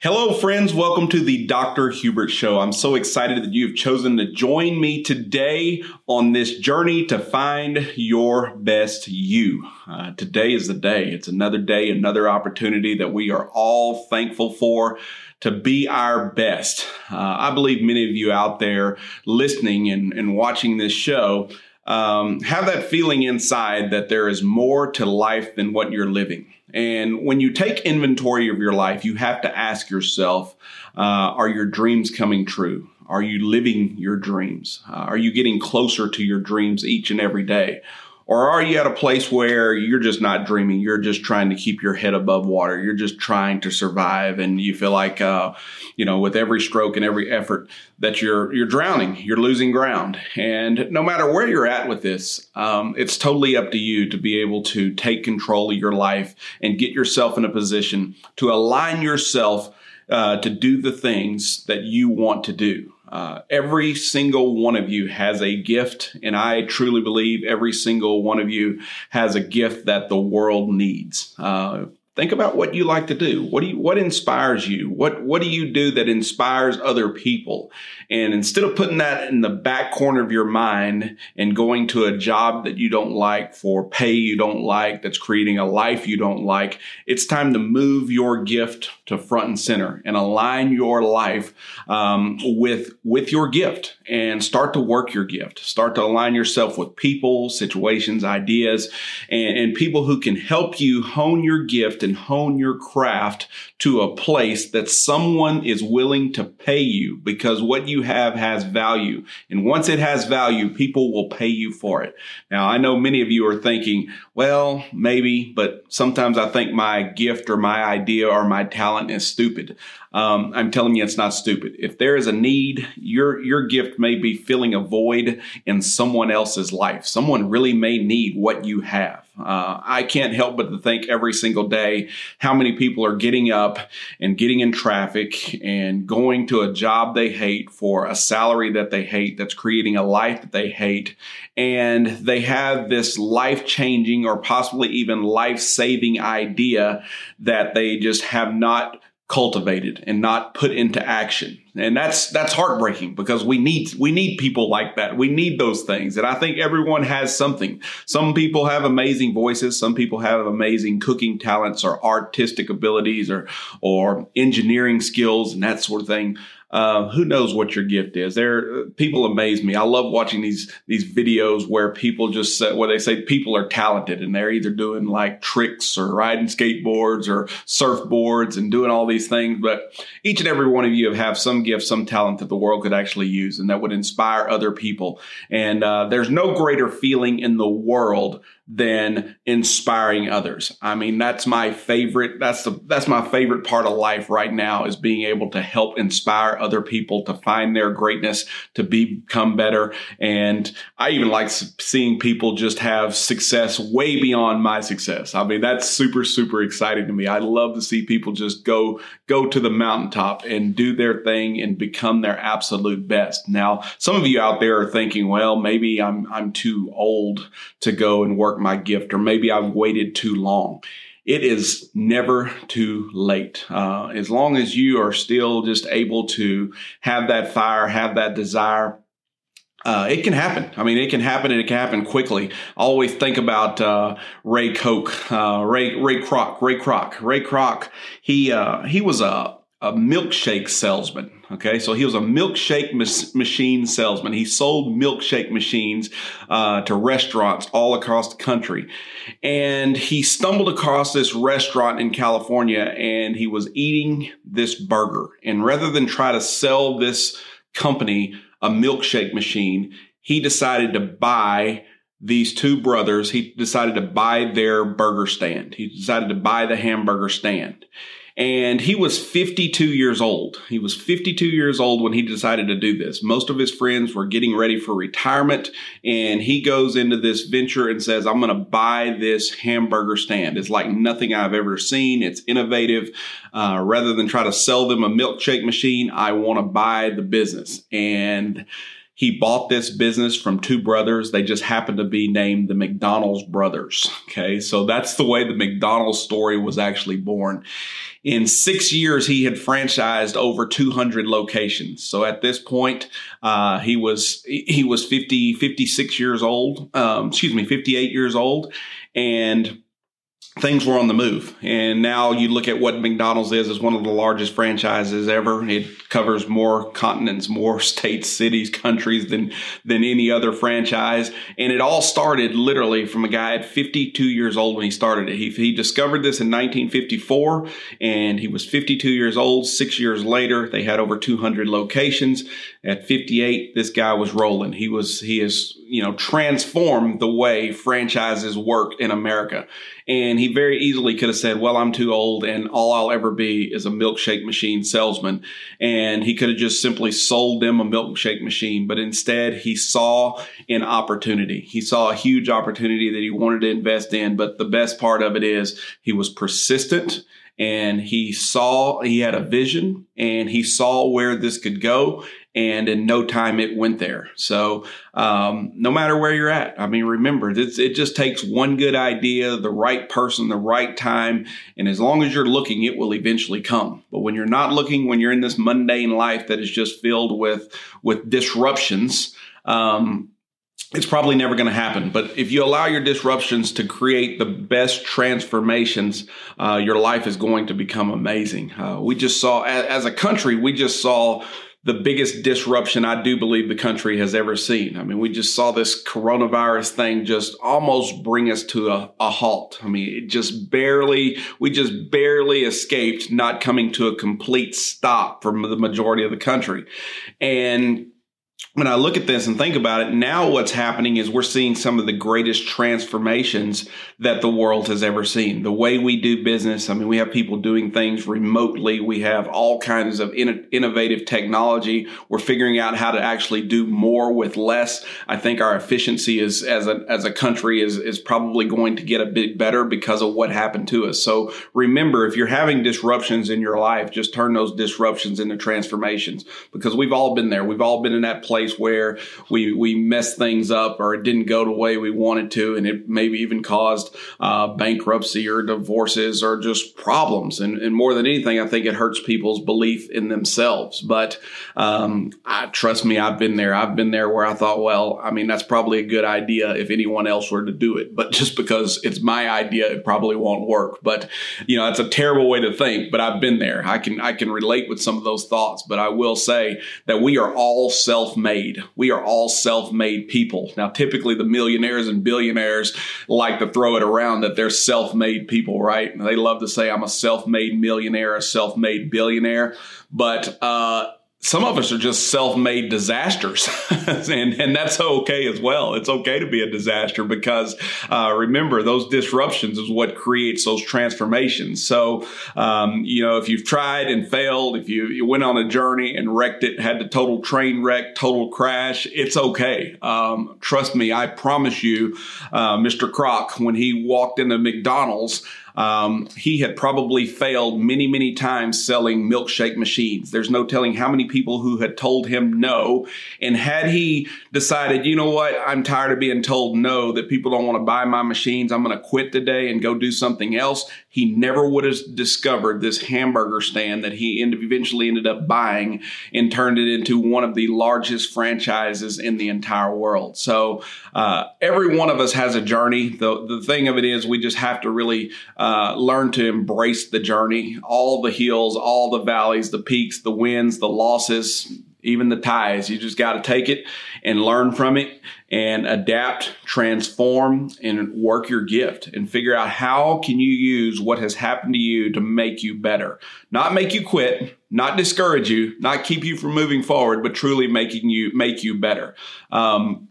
Hello, friends. Welcome to the Dr. Hubert Show. I'm so excited that you've chosen to join me today on this journey to find your best you. Uh, today is the day. It's another day, another opportunity that we are all thankful for to be our best. Uh, I believe many of you out there listening and, and watching this show um, have that feeling inside that there is more to life than what you're living. And when you take inventory of your life, you have to ask yourself uh, are your dreams coming true? Are you living your dreams? Uh, are you getting closer to your dreams each and every day? Or are you at a place where you're just not dreaming? You're just trying to keep your head above water. You're just trying to survive, and you feel like, uh, you know, with every stroke and every effort that you're you're drowning, you're losing ground. And no matter where you're at with this, um, it's totally up to you to be able to take control of your life and get yourself in a position to align yourself uh, to do the things that you want to do. Uh, every single one of you has a gift, and I truly believe every single one of you has a gift that the world needs. Uh, think about what you like to do. What do you, what inspires you? What what do you do that inspires other people? And instead of putting that in the back corner of your mind and going to a job that you don't like for pay you don't like, that's creating a life you don't like, it's time to move your gift to front and center and align your life um, with with your gift and start to work your gift. Start to align yourself with people, situations, ideas, and, and people who can help you hone your gift and hone your craft to a place that someone is willing to pay you because what you have has value. And once it has value, people will pay you for it. Now, I know many of you are thinking, well, maybe, but sometimes I think my gift or my idea or my talent is stupid. Um, I'm telling you, it's not stupid. If there is a need, your your gift may be filling a void in someone else's life. Someone really may need what you have. Uh, I can't help but to think every single day how many people are getting up and getting in traffic and going to a job they hate for a salary that they hate that's creating a life that they hate. And they have this life changing or possibly even life saving idea that they just have not cultivated and not put into action. And that's that's heartbreaking because we need we need people like that. We need those things. And I think everyone has something. Some people have amazing voices, some people have amazing cooking talents or artistic abilities or or engineering skills and that sort of thing. Uh, who knows what your gift is? There, people amaze me. I love watching these these videos where people just where they say people are talented and they're either doing like tricks or riding skateboards or surfboards and doing all these things. But each and every one of you have some gift, some talent that the world could actually use and that would inspire other people. And uh, there's no greater feeling in the world than inspiring others. I mean, that's my favorite. That's the that's my favorite part of life right now is being able to help inspire other people to find their greatness, to become better. And I even like seeing people just have success way beyond my success. I mean, that's super super exciting to me. I love to see people just go go to the mountaintop and do their thing and become their absolute best. Now, some of you out there are thinking, well, maybe I'm I'm too old to go and work my gift, or maybe I've waited too long. It is never too late. Uh, as long as you are still just able to have that fire, have that desire, uh, it can happen. I mean, it can happen and it can happen quickly. I always think about uh, Ray Koch, uh, Ray Ray Kroc, Ray Kroc, Ray Kroc. He uh, he was a a milkshake salesman. Okay, so he was a milkshake mas- machine salesman. He sold milkshake machines uh, to restaurants all across the country. And he stumbled across this restaurant in California and he was eating this burger. And rather than try to sell this company a milkshake machine, he decided to buy these two brothers. He decided to buy their burger stand. He decided to buy the hamburger stand. And he was 52 years old. He was 52 years old when he decided to do this. Most of his friends were getting ready for retirement, and he goes into this venture and says, I'm going to buy this hamburger stand. It's like nothing I've ever seen. It's innovative. Uh, rather than try to sell them a milkshake machine, I want to buy the business. And he bought this business from two brothers. They just happened to be named the McDonald's brothers. Okay. So that's the way the McDonald's story was actually born. In six years, he had franchised over 200 locations. So at this point, uh, he was, he was 50, 56 years old. Um, excuse me, 58 years old. And things were on the move. And now you look at what McDonald's is as one of the largest franchises ever. It covers more continents, more states, cities, countries than than any other franchise. And it all started literally from a guy at 52 years old when he started it. He, he discovered this in 1954 and he was 52 years old. Six years later, they had over 200 locations. At 58, this guy was rolling. He was, he has, you know, transform the way franchises work in America. And he very easily could have said, well, I'm too old and all I'll ever be is a milkshake machine salesman. And he could have just simply sold them a milkshake machine. But instead, he saw an opportunity. He saw a huge opportunity that he wanted to invest in. But the best part of it is he was persistent and he saw he had a vision and he saw where this could go and in no time it went there so um, no matter where you're at i mean remember it just takes one good idea the right person the right time and as long as you're looking it will eventually come but when you're not looking when you're in this mundane life that is just filled with with disruptions um, it's probably never going to happen. But if you allow your disruptions to create the best transformations, uh, your life is going to become amazing. Uh, we just saw, as, as, a country, we just saw the biggest disruption I do believe the country has ever seen. I mean, we just saw this coronavirus thing just almost bring us to a, a halt. I mean, it just barely, we just barely escaped not coming to a complete stop from the majority of the country. And when I look at this and think about it, now what's happening is we're seeing some of the greatest transformations that the world has ever seen. The way we do business, I mean, we have people doing things remotely. We have all kinds of in- innovative technology. We're figuring out how to actually do more with less. I think our efficiency is as a as a country is is probably going to get a bit better because of what happened to us. So remember, if you're having disruptions in your life, just turn those disruptions into transformations because we've all been there. We've all been in that place where we we messed things up or it didn't go the way we wanted to, and it maybe even caused uh, bankruptcy or divorces or just problems. And, and, more than anything, I think it hurts people's belief in themselves. But um, I, trust me, I've been there. I've been there where I thought, well, I mean, that's probably a good idea if anyone else were to do it, but just because it's my idea, it probably won't work. But you know, that's a terrible way to think. But I've been there. I can I can relate with some of those thoughts. But I will say that we are all self made. We are all self made people. Now, typically the millionaires and billionaires like to throw it around that they're self made people, right? They love to say, I'm a self made millionaire, a self made billionaire. But, uh, some of us are just self-made disasters. And, and that's okay as well. It's okay to be a disaster because uh, remember those disruptions is what creates those transformations. So um, you know if you've tried and failed if you, you, went on a journey and wrecked it had the total train wreck total crash it's okay. Um, trust me i promise you uh, mr kroc when he walked into mcdonald's um, he had probably failed many, many times selling milkshake machines. There's no telling how many people who had told him no. And had he decided, you know what, I'm tired of being told no, that people don't want to buy my machines, I'm going to quit today and go do something else, he never would have discovered this hamburger stand that he eventually ended up buying and turned it into one of the largest franchises in the entire world. So uh, every one of us has a journey. The, the thing of it is, we just have to really uh, uh, learn to embrace the journey, all the hills, all the valleys, the peaks, the wins, the losses, even the ties. You just got to take it and learn from it and adapt, transform, and work your gift and figure out how can you use what has happened to you to make you better. Not make you quit, not discourage you, not keep you from moving forward, but truly making you make you better. Um,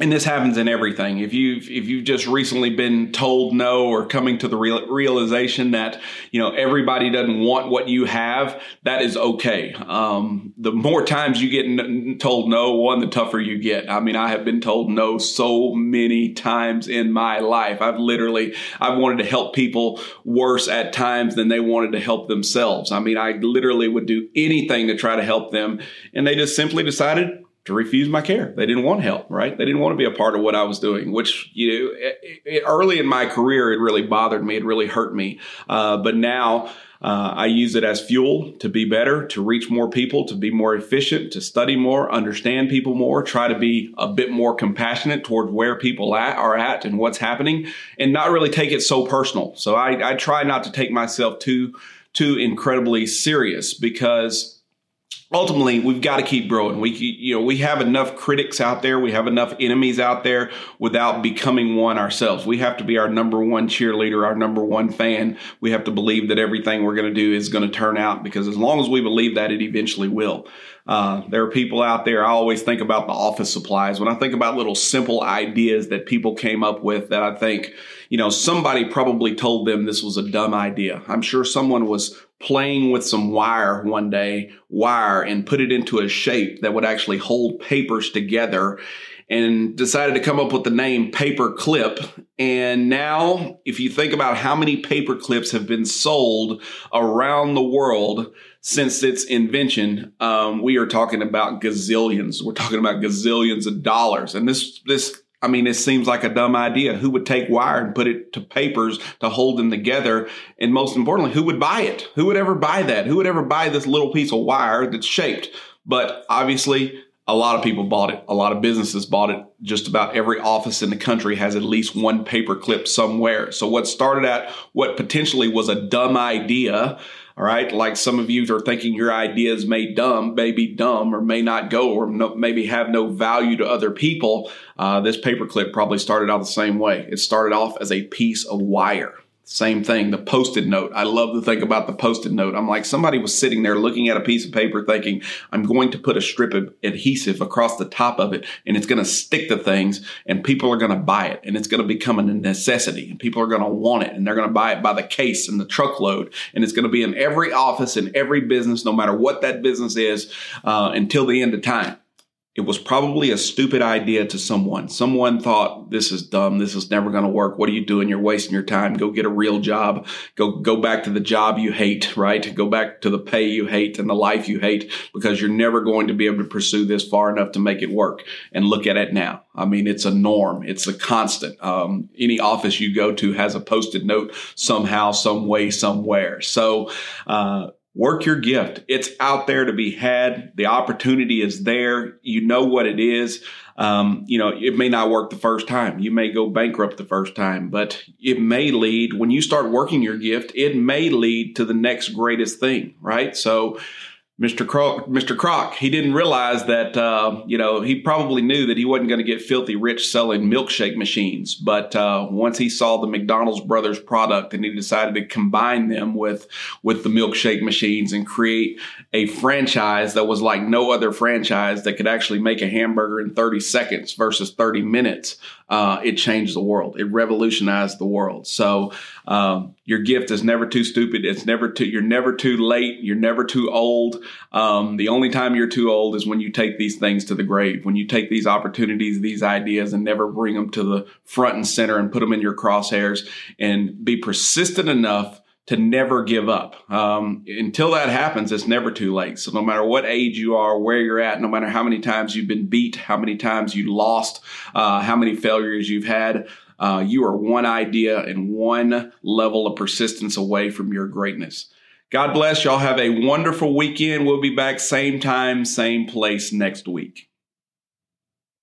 and this happens in everything. If you've if you've just recently been told no or coming to the real, realization that you know everybody doesn't want what you have, that is okay. Um, the more times you get n- told no, one the tougher you get. I mean, I have been told no so many times in my life. I've literally I've wanted to help people worse at times than they wanted to help themselves. I mean, I literally would do anything to try to help them, and they just simply decided to refuse my care. They didn't want help, right? They didn't want to be a part of what I was doing, which, you know, it, it, early in my career, it really bothered me. It really hurt me. Uh, but now, uh, I use it as fuel to be better, to reach more people, to be more efficient, to study more, understand people more, try to be a bit more compassionate toward where people at, are at and what's happening, and not really take it so personal. So I, I try not to take myself too too incredibly serious because ultimately we've got to keep growing. We you know we have enough critics out there. We have enough enemies out there without becoming one ourselves. We have to be our number one cheerleader our number one fan. We have to believe that everything we're going to do is going to turn out because as long as we believe that it eventually will. Uh, there are people out there i always think about the office supplies. When i think about little simple ideas that people came up with that i think you know somebody probably told them this was a dumb idea. I'm sure someone was playing with some wire one day, wire, and put it into a shape that would actually hold papers together and decided to come up with the name paper clip. And now, if you think about how many paper clips have been sold around the world since its invention, um, we are talking about gazillions. We're talking about gazillions of dollars. And this, this I mean, it seems like a dumb idea. Who would take wire and put it to papers to hold them together? And most importantly, who would buy it? Who would ever buy that? Who would ever buy this little piece of wire that's shaped? But obviously, a lot of people bought it. A lot of businesses bought it. Just about every office in the country has at least one paper clip somewhere. So what started at what potentially was a dumb idea all right. Like some of you are thinking your ideas may dumb, may be dumb or may not go or no, maybe have no value to other people. Uh, this paperclip probably started out the same way. It started off as a piece of wire. Same thing, the post-it note. I love to think about the post-it note. I'm like, somebody was sitting there looking at a piece of paper thinking, I'm going to put a strip of adhesive across the top of it and it's going to stick to things and people are going to buy it and it's going to become a necessity and people are going to want it and they're going to buy it by the case and the truckload and it's going to be in every office in every business, no matter what that business is, uh, until the end of time. It was probably a stupid idea to someone. Someone thought this is dumb. This is never going to work. What are you doing? You're wasting your time. Go get a real job. Go go back to the job you hate, right? Go back to the pay you hate and the life you hate because you're never going to be able to pursue this far enough to make it work. And look at it now. I mean, it's a norm. It's a constant. Um, any office you go to has a post-it note somehow, some way, somewhere. So. Uh, Work your gift. It's out there to be had. The opportunity is there. You know what it is. Um, you know, it may not work the first time. You may go bankrupt the first time, but it may lead, when you start working your gift, it may lead to the next greatest thing, right? So, Mr. Kroc, Mr. Kroc, he didn't realize that, uh, you know, he probably knew that he wasn't going to get filthy rich selling milkshake machines. But uh, once he saw the McDonald's brothers product and he decided to combine them with, with the milkshake machines and create a franchise that was like no other franchise that could actually make a hamburger in 30 seconds versus 30 minutes, uh, it changed the world. It revolutionized the world. So um, your gift is never too stupid. It's never too. You're never too late. You're never too old. Um, the only time you're too old is when you take these things to the grave. When you take these opportunities, these ideas, and never bring them to the front and center and put them in your crosshairs and be persistent enough to never give up. Um, until that happens, it's never too late. So no matter what age you are, where you're at, no matter how many times you've been beat, how many times you lost, uh, how many failures you've had, uh, you are one idea and one level of persistence away from your greatness. God bless. Y'all have a wonderful weekend. We'll be back same time, same place next week.